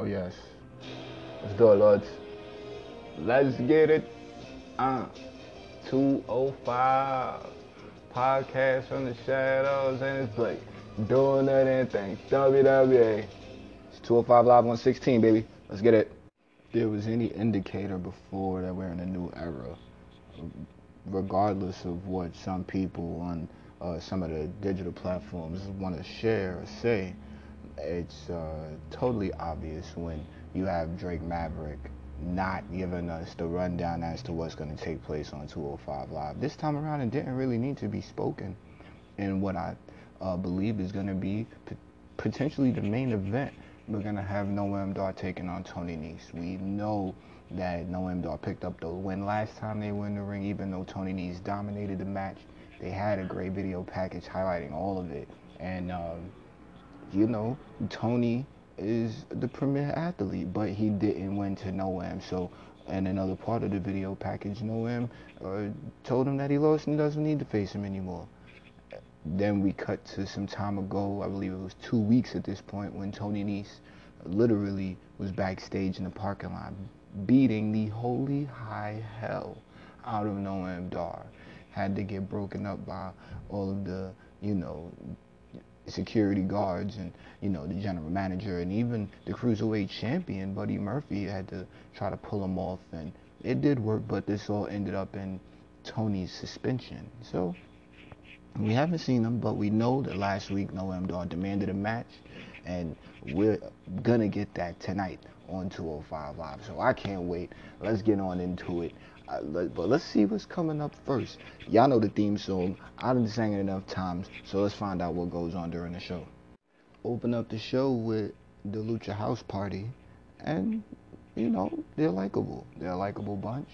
Oh yes. Let's do it, Lords. Let's get it. Uh, 205 podcast from the shadows and it's Blake doing that and thing. WWA. It's 205 live on 16, baby. Let's get it. If there was any indicator before that we're in a new era, regardless of what some people on uh, some of the digital platforms want to share or say, it's uh, totally obvious when you have Drake Maverick not giving us the rundown as to what's going to take place on 205 Live. This time around, it didn't really need to be spoken in what I uh, believe is going to be p- potentially the main event. We're going to have Noam Dar taking on Tony Nese. We know that Noam Dar picked up the win last time they were in the ring, even though Tony Nese dominated the match. They had a great video package highlighting all of it. And, um, you know, Tony is the premier athlete, but he didn't win to Noam. So, and another part of the video package, Noam uh, told him that he lost and doesn't need to face him anymore. Then we cut to some time ago, I believe it was two weeks at this point, when Tony Nese literally was backstage in the parking lot beating the holy high hell out of Noam Dar. Had to get broken up by all of the, you know, security guards and you know the general manager and even the cruiserweight champion Buddy Murphy had to try to pull him off. And it did work but this all ended up in Tony's suspension. So we haven't seen him but we know that last week Noam Dar demanded a match. And we're gonna get that tonight on 205 Live. So I can't wait. Let's get on into it but let's see what's coming up first. Y'all know the theme song. I didn't sing it enough times, so let's find out what goes on during the show. Open up the show with the Lucha House Party, and you know they're likable. They're a likable bunch.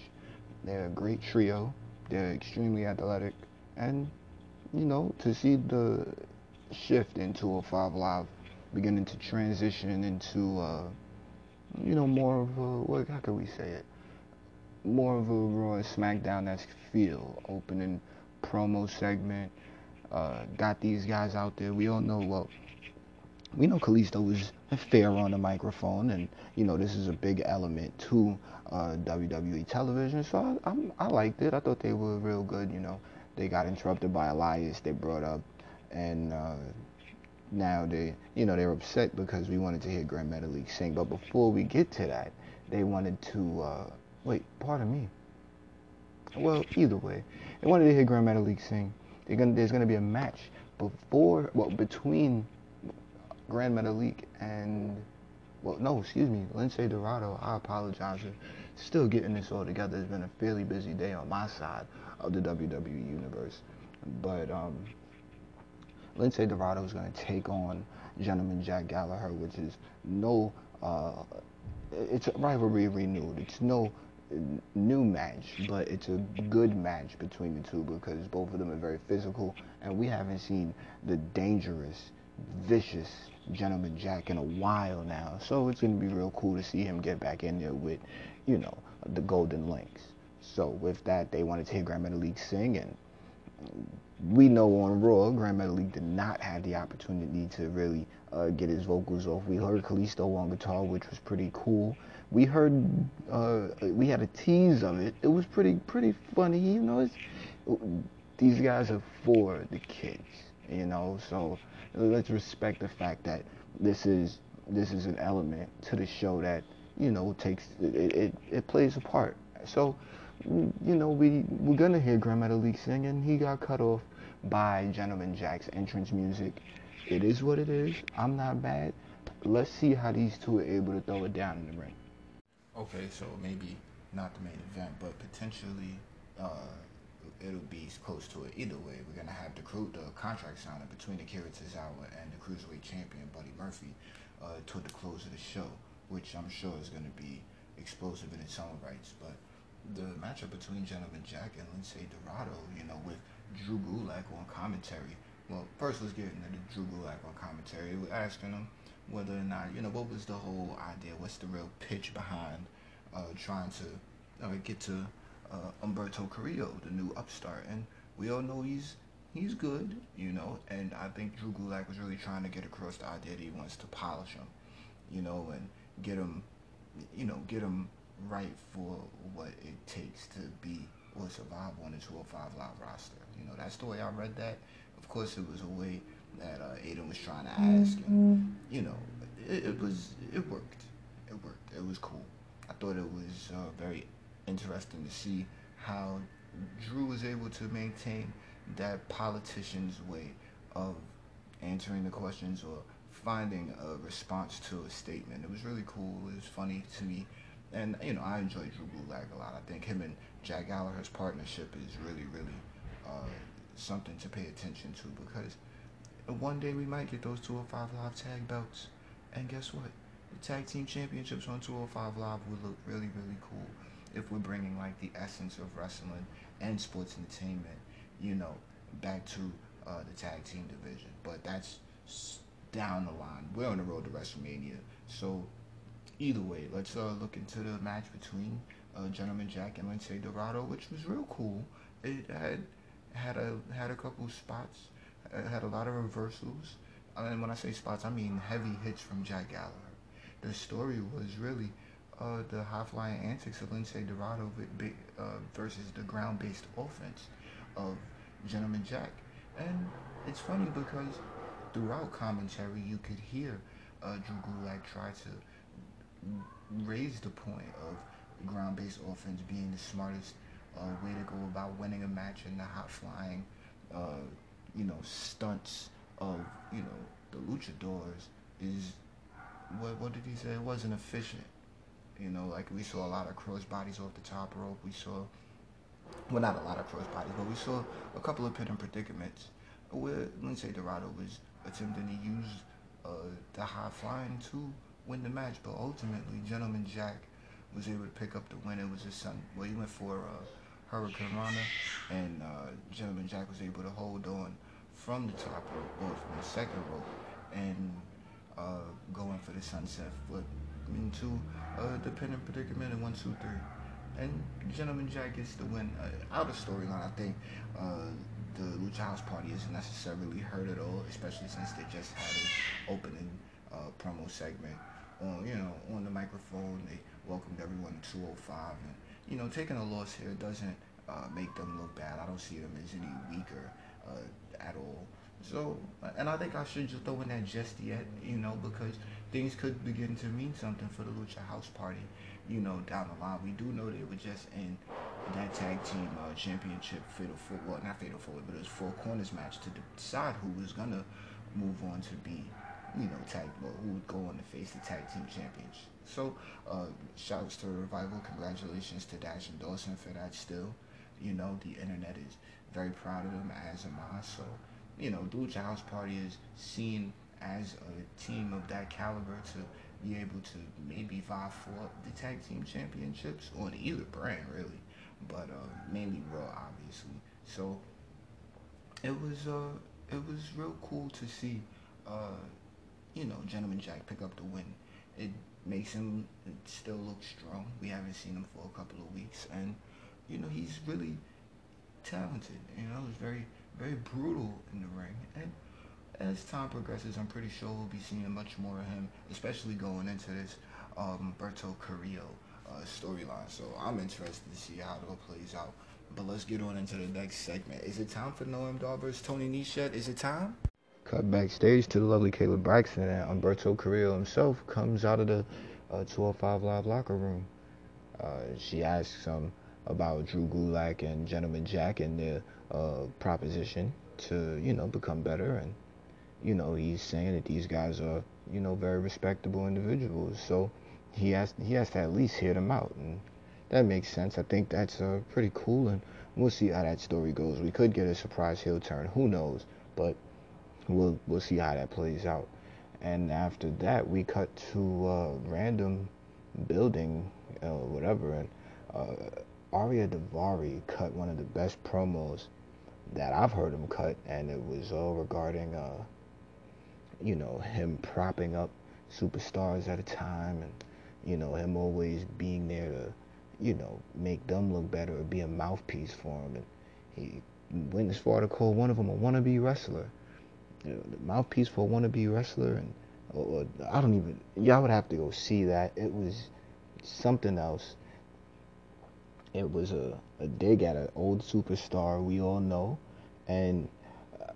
They're a great trio. They're extremely athletic, and you know to see the shift into a 205 Live beginning to transition into uh, you know more of a what? How can we say it? More of a Raw SmackDown-esque feel. Opening promo segment. Uh, got these guys out there. We all know, well, we know Kalisto was fair on the microphone, and you know this is a big element to uh, WWE television. So I, I'm, I liked it. I thought they were real good. You know, they got interrupted by Elias. They brought up, and uh, now they, you know, they're upset because we wanted to hear Grand Metalik sing. But before we get to that, they wanted to. Wait, pardon me. Well, either way, they wanted to hear Grand Metalik sing. Gonna, there's going to be a match before, well, between Grand Metalik and, well, no, excuse me, Lince Dorado. I apologize still getting this all together. It's been a fairly busy day on my side of the WWE universe. But um, Lince Dorado is going to take on Gentleman Jack Gallagher, which is no, uh, it's a rivalry renewed. It's no new match, but it's a good match between the two because both of them are very physical, and we haven't seen the dangerous, vicious gentleman Jack in a while now. So it's going to be real cool to see him get back in there with, you know, the Golden Lynx. So with that, they wanted to hear Grand Metalik sing, and we know on Raw, Grand Metalik did not have the opportunity to really uh, get his vocals off. We heard Kalisto on guitar, which was pretty cool we heard uh, we had a tease of it. It was pretty pretty funny, you know. It's, these guys are for the kids, you know. So let's respect the fact that this is this is an element to the show that you know takes it it, it plays a part. So you know we we're gonna hear Grand Metalik singing. he got cut off by Gentleman Jack's entrance music. It is what it is. I'm not bad. Let's see how these two are able to throw it down in the ring. Okay, so maybe not the main event, but potentially uh, it'll be close to it. Either way, we're gonna have the crew, the contract signing between Akira Tozawa and the cruiserweight champion Buddy Murphy uh, toward the close of the show, which I'm sure is gonna be explosive in its own rights. But the matchup between Gentleman Jack and Lince Dorado, you know, with Drew Gulak on commentary. Well, first let's get into the Drew Gulak on commentary. We're asking him whether or not you know what was the whole idea what's the real pitch behind uh, trying to uh, get to uh, Humberto Carrillo the new upstart and we all know he's he's good you know and I think Drew Gulak was really trying to get across the idea that he wants to polish him you know and get him you know, get him right for what it takes to be or survive on the 205 live roster. You know, that's the way I read that. Of course, it was a way that uh, Aiden was trying to ask, and you know, it, it was it worked. It worked. It was cool. I thought it was uh, very interesting to see how Drew was able to maintain that politician's way of answering the questions or finding a response to a statement. It was really cool. It was funny to me. And, you know, I enjoy Drew Gulak a lot. I think him and Jack Gallagher's partnership is really, really uh, something to pay attention to because one day we might get those 205 Live tag belts. And guess what? The tag team championships on 205 Live would look really, really cool if we're bringing like the essence of wrestling and sports entertainment, you know, back to uh, the tag team division. But that's down the line. We're on the road to WrestleMania. So either way, let's uh, look into the match between uh, Gentleman Jack and Lince Dorado, which was real cool. It had had a had a couple spots, had a lot of reversals, and when I say spots, I mean heavy hits from Jack Gallagher. The story was really uh, the high flying antics of Lince Dorado uh, versus the ground based offense of Gentleman Jack. And it's funny because throughout commentary, you could hear uh, Drew Gulak try to raise the point of ground based offense being the smartest uh, way to go about winning a match and the hot flying, uh, you know, stunts of, you know, the luchadors is, what, what did he say? It wasn't efficient. You know, like we saw a lot of cross bodies off the top rope. We saw, well, not a lot of cross bodies, but we saw a couple of pin predicaments where Lince Dorado was attempting to use uh, the high flying to win the match, but ultimately, Gentleman Jack was able to pick up the win. It was his son. Well, he went for uh, Hurricanrana, and uh, Gentleman Jack was able to hold on from the top rope or from the second rope and uh, going for the sunset flip into a dependent predicament in one, two, three. And Gentleman Jack gets the win. Uh, out of storyline, I think uh, the Lucha House Party isn't necessarily hurt at all, especially since they just had an opening uh, promo segment on, you know, on the microphone. They welcomed everyone to 205, and you know, taking a loss here doesn't uh, make them look bad. I don't see them as any weaker uh, at all. So, and I think I should just throw in that just yet, you know, because things could begin to mean something for the Lucha House Party, you know, down the line. We do know they were just in that tag team uh, championship fatal four, well, not fatal four, but it was four corners match to decide who was gonna move on to be, you know, tag, well, who would go on to face the tag team champions. So, uh, shouts to revival. Congratulations to Dash and Dawson for that. Still, you know, the internet is very proud of them, as am I. So, you know, Lucha House Party is seen as a team of that caliber to be able to maybe vie for the tag team championships on either brand, really but uh, mainly Raw, obviously. So it was uh, it was real cool to see, uh, you know, Gentleman Jack pick up the win. It makes him still look strong. We haven't seen him for a couple of weeks, and you know he's really talented. You know, he's very very brutal in the ring, and as time progresses, I'm pretty sure we'll be seeing much more of him, especially going into this um, Berto Carrillo uh, storyline. So I'm interested to see how it all plays out. But let's get on into the next segment. Is it time for Noam Dar versus Tony Nese? Is it time? Cut backstage to the lovely Kayla Braxton and Humberto Carrillo himself comes out of the uh, 205 Live locker room. Uh, she asks him about Drew Gulak and Gentleman Jack and their uh, proposition to, you know, become better. And, you know, he's saying that these guys are, you know, very respectable individuals. So, he has he has to at least hear them out, and that makes sense. I think that's uh, pretty cool, and we'll see how that story goes. We could get a surprise heel turn, who knows? But we'll we'll see how that plays out. And after that, we cut to uh, random building, uh, whatever, and uh, Ariya Daivari cut one of the best promos that I've heard him cut, and it was all regarding, uh, you know, him propping up superstars at a time and you know, him always being there to, you know, make them look better or be a mouthpiece for him. And he went as far to call one of them a wannabe wrestler. You know, the mouthpiece for a wannabe wrestler and or, or I don't even. Y'all would have to go see that. It was something else. It was a, a dig at an old superstar we all know, and uh,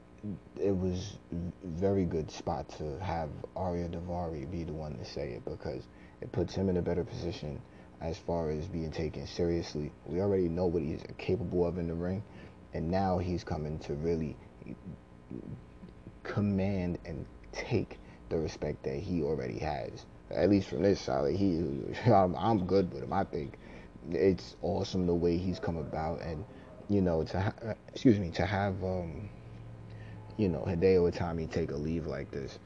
it was very good spot to have Ariya Daivari be the one to say it because it puts him in a better position as far as being taken seriously. We already know what he's capable of in the ring, and now he's coming to really command and take the respect that he already has. At least from this side, he, I'm, I'm good with him. I think it's awesome the way he's come about, and you know, to ha- excuse me, to have um, you know Hideo Itami take a leave like this,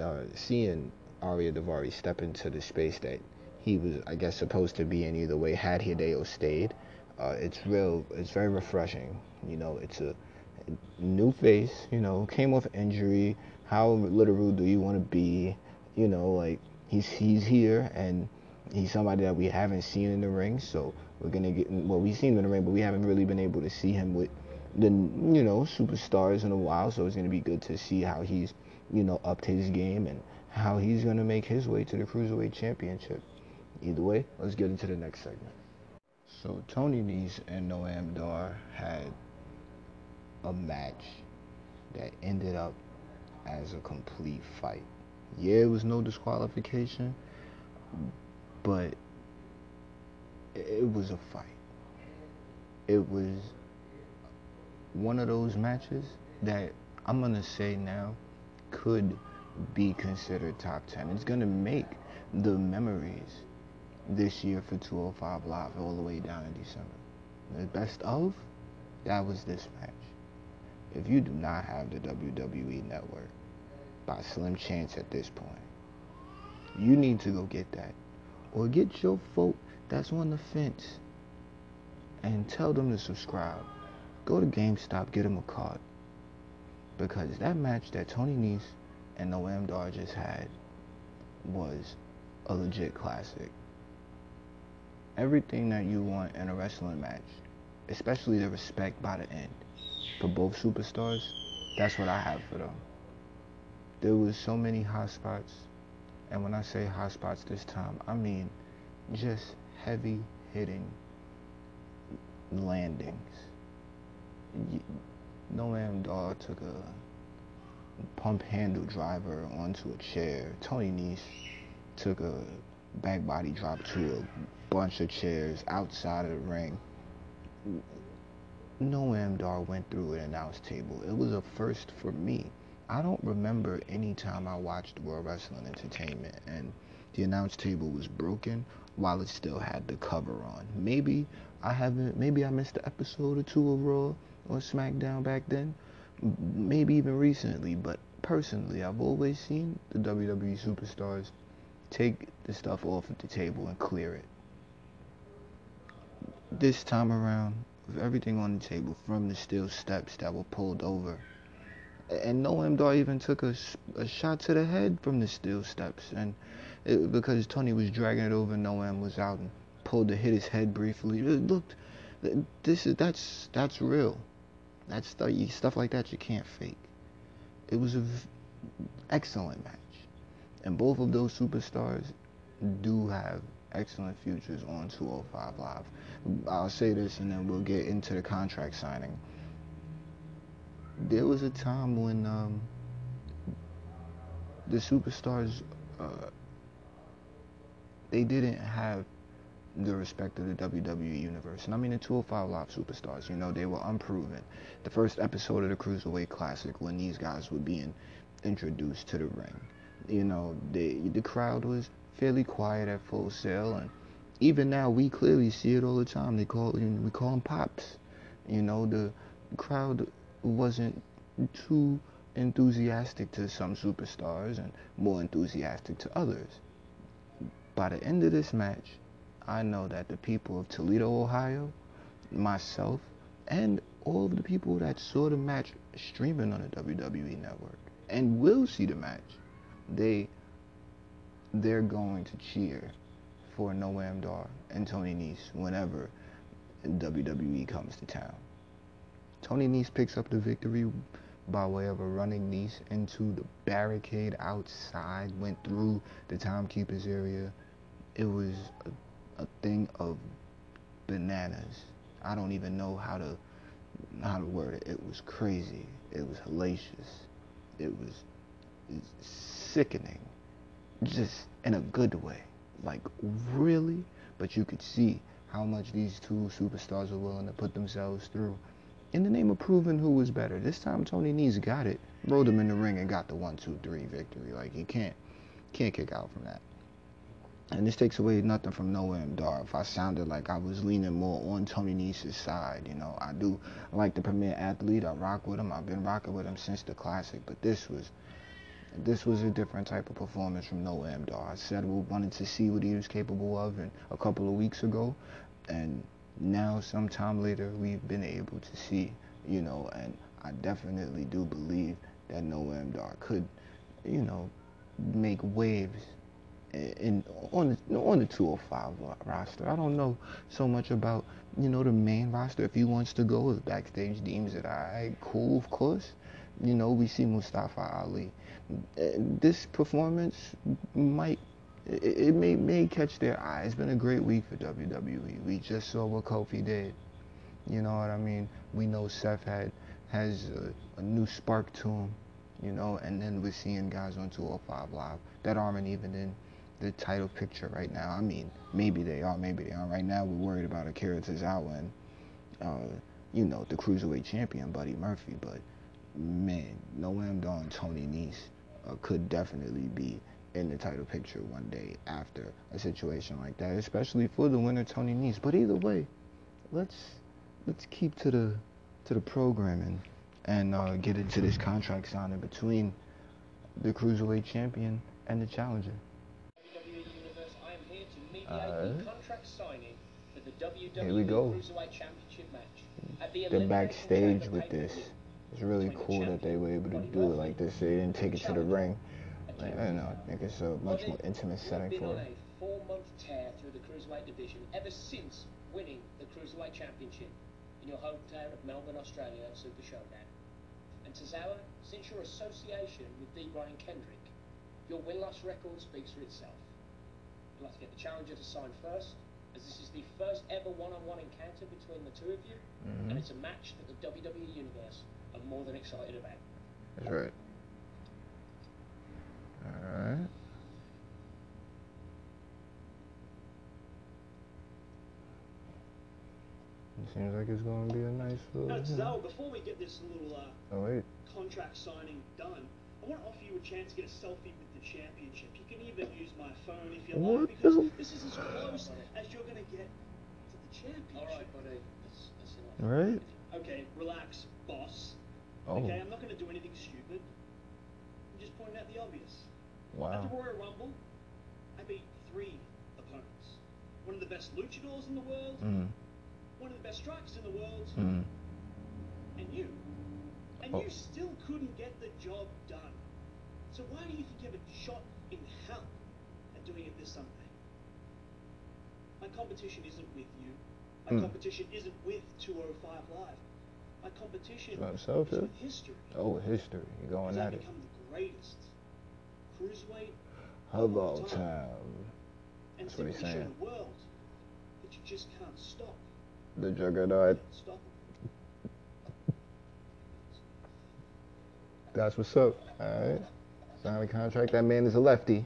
uh, seeing Ariya Daivari step into the space that he was, I guess, supposed to be in either way. Had Hideo stayed, uh, it's real. It's very refreshing. You know, it's a new face. You know, came off injury. How literal do you want to be? You know, like he's he's here and he's somebody that we haven't seen in the ring. So we're gonna get well, we've seen him in the ring, but we haven't really been able to see him with the you know superstars in a while. So it's gonna be good to see how he's you know upped his game and how he's gonna make his way to the cruiserweight championship. Either way, let's get into the next segment. So Tony Nese and Noam Dar had a match that ended up as a complete fight. Yeah, it was no disqualification, but it was a fight. It was one of those matches that I'm to say now could be considered top 10. It's to make the memories this year for 205 Live all the way down in December. The best of, that was this match. If you do not have the WWE Network by Slim Chance at this point, you need to go get that. Or get your folk that's on the fence and tell them to subscribe. Go to GameStop, get them a card. Because that match that Tony Nese and Noam Dar just had was a legit classic. Everything that you want in a wrestling match, especially the respect by the end for both superstars, that's what I have for them. There was so many hot spots, and when I say hot spots this time, I mean just heavy hitting landings. Noam Dar took a pump handle driver onto a chair. Tony Nese took a back body drop to a bunch of chairs outside of the ring. Noam Dar went through an announce table. It was a first for me. I don't remember any time I watched World Wrestling Entertainment and the announce table was broken while it still had the cover on. Maybe I haven't, maybe I missed an episode or two of Raw or SmackDown back then. Maybe even recently, but personally, I've always seen the WWE superstars take the stuff off of the table and clear it. This time around, with everything on the table, from the steel steps that were pulled over, and Noam Dar even took a, a shot to the head from the steel steps, and it, because Tony was dragging it over, Noam was out and pulled to hit his head briefly. It looked, this is that's that's real. That's stuff, stuff like that you can't fake. It was an excellent match, and both of those superstars do have excellent futures on 205 Live. I'll say this, and then we'll get into the contract signing there was a time when um, the superstars uh, they didn't have the respect of the WWE universe. And I mean the 205 Live superstars, you know, they were unproven. The first episode of the Cruiserweight Classic when these guys were being introduced to the ring. You know, the the crowd was fairly quiet at Full Sail and even now we clearly see it all the time. They call we call them pops. You know, the crowd wasn't too enthusiastic to some superstars and more enthusiastic to others. By the end of this match, I know that the people of Toledo, Ohio, myself, and all of the people that saw the match streaming on the WWE network and will see the match, they they're going to cheer for Noam Dar and Tony Nese whenever WWE comes to town. Tony Nese picks up the victory by way of a running knee into the barricade outside, went through the timekeeper's area. It was a, a thing of bananas. I don't even know how to how to word it. It was crazy. It was hellacious. It was sickening, just in a good way. Like really, but you could see how much these two superstars were willing to put themselves through in the name of proving who was better. This time Tony Nese got it, rode him in the ring and got the one, two, three victory. Like he can't can't kick out from that. And this takes away nothing from Noam Dar. If I sounded like I was leaning more on Tony Nese's side, you know, I do like the premier athlete. I rock with him. I've been rocking with him since the classic. But this was this was a different type of performance from Noam Dar. I said we wanted to see what he was capable of in a couple of weeks ago, and now sometime later we've been able to see, you know, and I definitely do believe that Noam Dar could, you know, make waves in on the on the 205 roster. I don't know so much about you know the main roster. If he wants to go, if backstage deems it, I cool, of course. You know, we see Mustafa Ali. Uh, this performance might it, it may may catch their eye. It's been a great week for WWE. We just saw what Kofi did. You know what I mean? We know Seth had has a, a new spark to him. You know, and then we're seeing guys on 205 Live that aren't even in the title picture right now. I mean, maybe they are, maybe they aren't. Right now, we're worried about a Akira Tozawa and, uh, you know, the cruiserweight champion, Buddy Murphy. But man, Noam Dar and Tony Nese uh, could definitely be in the title picture one day after a situation like that, especially for the winner Tony Nese. But either way, let's let's keep to the to the programming and uh, get into this contract signing between the cruiserweight champion and the challenger. Uh, here we go. The backstage with this. It's really cool that they were able to do it like this. They didn't take it to the ring. Like, I don't know. I think it's a much more intimate setting for it. Four-month tear through the cruiserweight division ever since winning the cruiserweight championship in your hometown of Melbourne, Australia, at Super Showdown. And Tozawa, since your association with The Brian Kendrick, your win-loss record speaks for itself. You'd like to get the challenger to sign first, as this is the first ever one-on-one encounter between the two of you, mm-hmm. and it's a match that the WWE Universe are more than excited about. That's right. Alright. It seems like it's going to be a nice little. Now, Zell, before we get this little uh, oh, wait. contract signing done, I want to offer you a chance to get a selfie with the championship. You can even use my phone if you what like, because this is as close as you're going to get to the championship. All right, buddy. That's, that's All right. Okay, relax, boss. Oh. Okay, I'm not going to do anything stupid. I'm just pointing out the obvious. Wow. At the Royal Rumble, I beat three opponents. One of the best luchadors in the world, mm. one of the best strikers in the world, mm. and you. And oh. you still couldn't get the job done. So why do you think you have a shot in hell at doing it this Sunday? My competition isn't with you. My mm. competition isn't with 205 Live. My competition is with history. Oh, history. You're going at it. become the greatest cruiserweight of all time. time. That's what he's saying. The world that you just can't stop. The juggernaut. Stop. That's what's up. All right. Sign the contract. That man is a lefty.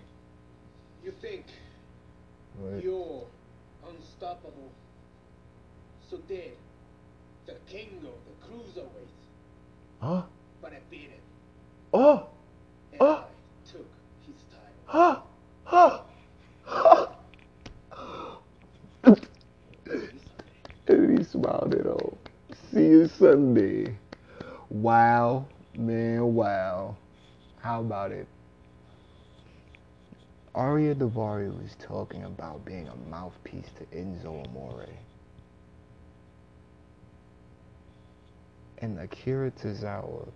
You think what? you're unstoppable. So did the king of the cruiserweight. Huh? But I beat him. Oh! And oh! And he smiled it all. See you Sunday. Wow, man, wow. How about it? Ariya Daivari was talking about being a mouthpiece to Enzo Amore. And Akira Tozawa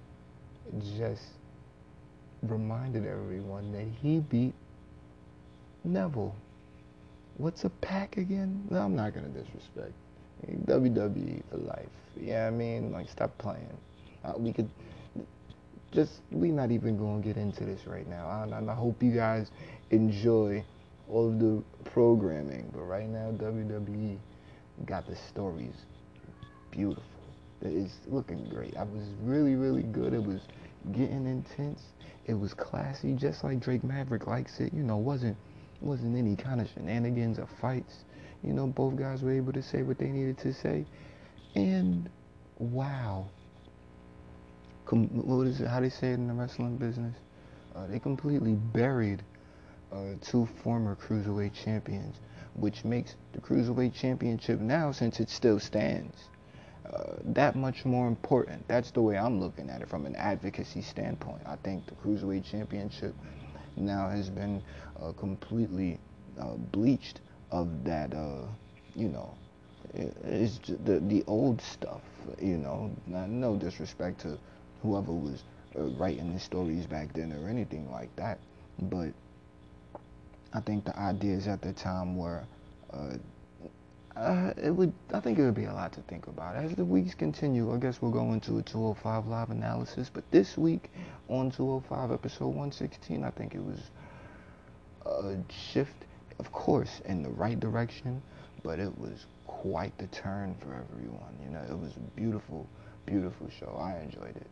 just reminded everyone that he beat Neville. What's a pack again? No, I'm not gonna disrespect. WWE for life. Yeah, I mean, like, stop playing. Uh, we could just we not even gonna get into this right now. I, I hope you guys enjoy all of the programming, but right now WWE got the stories beautiful. It's looking great. I was really, really good. It was getting intense. It was classy, just like Drake Maverick likes it. You know, wasn't wasn't any kind of shenanigans or fights. You know, both guys were able to say what they needed to say, and wow, Com- what is it? How they say it in the wrestling business? Uh, they completely buried uh, two former cruiserweight champions, which makes the cruiserweight championship now, since it still stands, uh, that much more important. That's the way I'm looking at it from an advocacy standpoint. I think the cruiserweight championship now has been uh, completely uh, bleached of that, uh, you know, it's the the old stuff, you know. no disrespect to whoever was uh, writing the stories back then or anything like that, but I think the ideas at the time were. Uh, it would. I think it would be a lot to think about as the weeks continue. I guess we'll go into a 205 live analysis. But this week on 205 episode 116, I think it was a shift, of course, in the right direction, but it was quite the turn for everyone. You know, it was a beautiful, beautiful show. I enjoyed it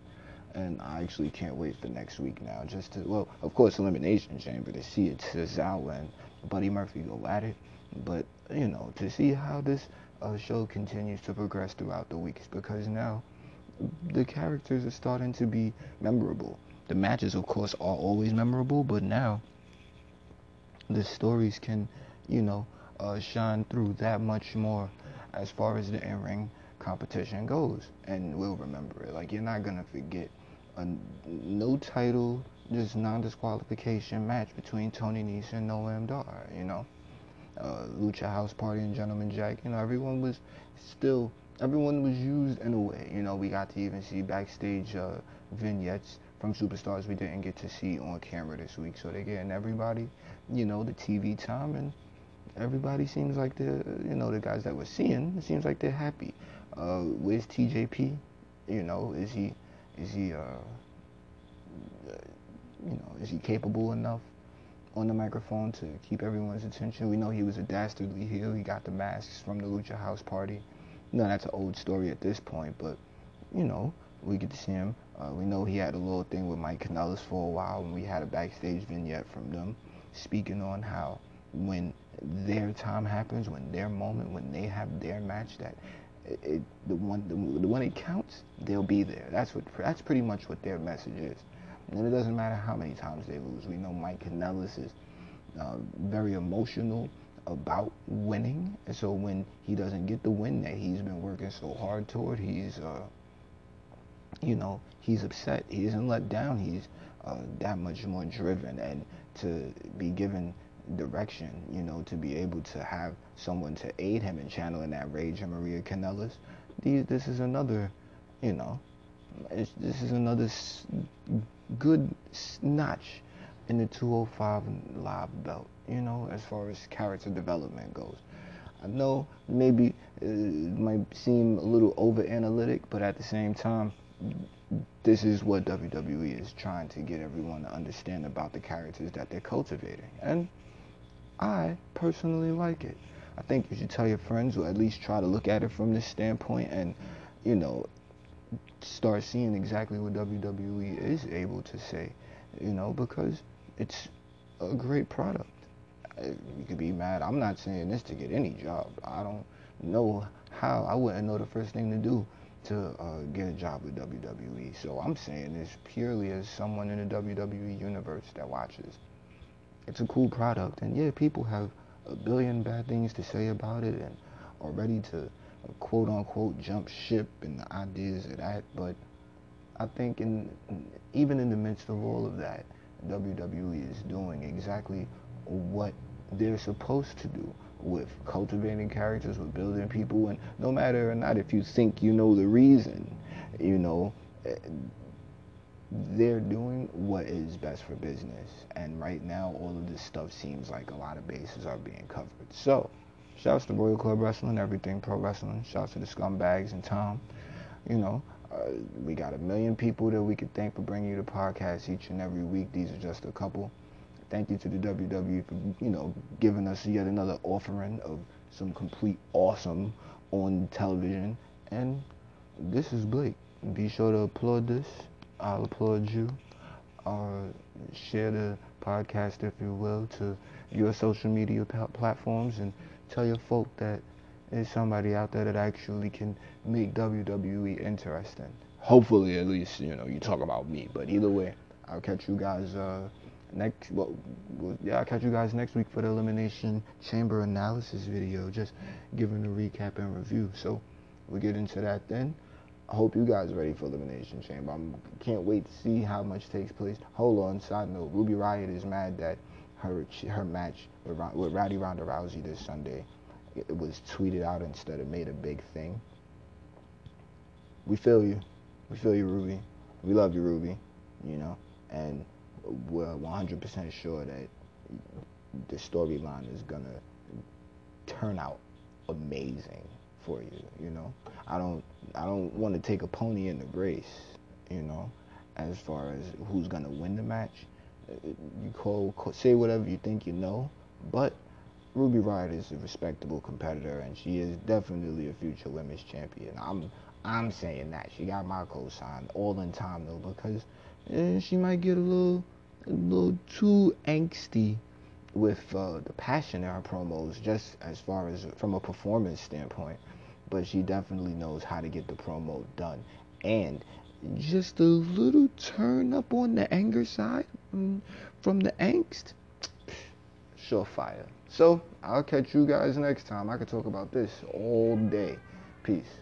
and I actually can't wait for next week now. Just to, well, of course, Elimination Chamber to see it to Tozawa and Buddy Murphy go at it, but you know, to see how this uh, show continues to progress throughout the weeks because now the characters are starting to be memorable. The matches, of course, are always memorable, but now the stories can, you know, uh, shine through that much more as far as the in-ring competition goes, and we'll remember it. Like you're not gonna forget a no title, just non-disqualification match between Tony Nese and Noam Dar. You know, uh, Lucha House Party and Gentleman Jack. You know, everyone was still everyone was used in a way. You know, we got to even see backstage uh, vignettes from superstars we didn't get to see on camera this week. So they're getting everybody, you know, the TV time and everybody seems like they're, you know, the guys that we're seeing, it seems like they're happy. Uh, where's TJP? You know, is he is he, uh, you know, is he capable enough on the microphone to keep everyone's attention? We know he was a dastardly heel. He got the masks from the Lucha House Party. No, that's an old story at this point, but you know, we get to see him. Uh, we know he had a little thing with Mike Kanellis for a while, and we had a backstage vignette from them speaking on how when their time happens, when their moment, when they have their match, that it, the one the, the one it counts, they'll be there. That's what that's pretty much what their message is. And it doesn't matter how many times they lose. We know Mike Kanellis is uh, very emotional about winning, and so when he doesn't get the win that he's been working so hard toward, he's uh, you know he's upset. He isn't let down. He's uh, that much more driven, and to be given direction, you know, to be able to have someone to aid him in channeling that rage and Maria Kanellis. These, this is another, you know, this is another s- good notch in the 205 live belt, you know, as far as character development goes. I know maybe uh, it might seem a little over analytic, but at the same time, this is what WWE is trying to get everyone to understand about the characters that they're cultivating. And I personally like it. I think you should tell your friends or at least try to look at it from this standpoint and, you know, start seeing exactly what WWE is able to say, you know, because it's a great product. You could be mad. I'm not saying this to get any job. I don't know how. I wouldn't know the first thing to do to uh, get a job with WWE. So I'm saying this purely as someone in the WWE universe that watches it's a cool product. And yeah, people have a billion bad things to say about it and are ready to quote unquote jump ship and the ideas of that. But I think in even in the midst of all of that, WWE is doing exactly what they're supposed to do with cultivating characters, with building people, and no matter or not if you think you know the reason, you know, eh, they're doing what is best for business. And right now, all of this stuff seems like a lot of bases are being covered. So, shouts to Royal Club Wrestling, Everything Pro Wrestling. Shouts to the Scumbags and Tom. You know, Uh, we got a million people that we could thank for bringing you the podcast each and every week. These are just a couple. Thank you to the WWE for you know giving us yet another offering of some complete awesome on television. And this is Blake. Be sure to applaud this. I'll applaud you. Uh, share the podcast, if you will, to your social media platforms and tell your folk that there's somebody out there that actually can make WWE interesting. Hopefully, at least, you know, you talk about me. But either way, I'll catch you guys uh, next. Well, yeah, I'll catch you guys next week for the Elimination Chamber analysis video, just giving a recap and review. So we'll get into that then. I hope you guys are ready for Elimination Chamber. I can't wait to see how much takes place. Hold on, side note, Ruby Riott is mad that her her match with, with Rowdy Ronda Rousey this Sunday it was tweeted out instead of made a big thing. We feel you. We feel you, Ruby. We love you, Ruby. You know, and we're 100% sure that the storyline is gonna turn out amazing for you. You know, I don't I don't want to take a pony in the race. You know, as far as who's gonna win the match. You call, say whatever you think you know, but Ruby Riott is a respectable competitor, and she is definitely a future women's champion. I'm I'm saying that she got my cosign all in time though because eh, she might get a little a little too angsty with uh, the passion in her promos, just as far as from a performance standpoint. But she definitely knows how to get the promo done, and just a little turn up on the anger side from the angst, surefire. So I'll catch you guys next time. I could talk about this all day. Peace.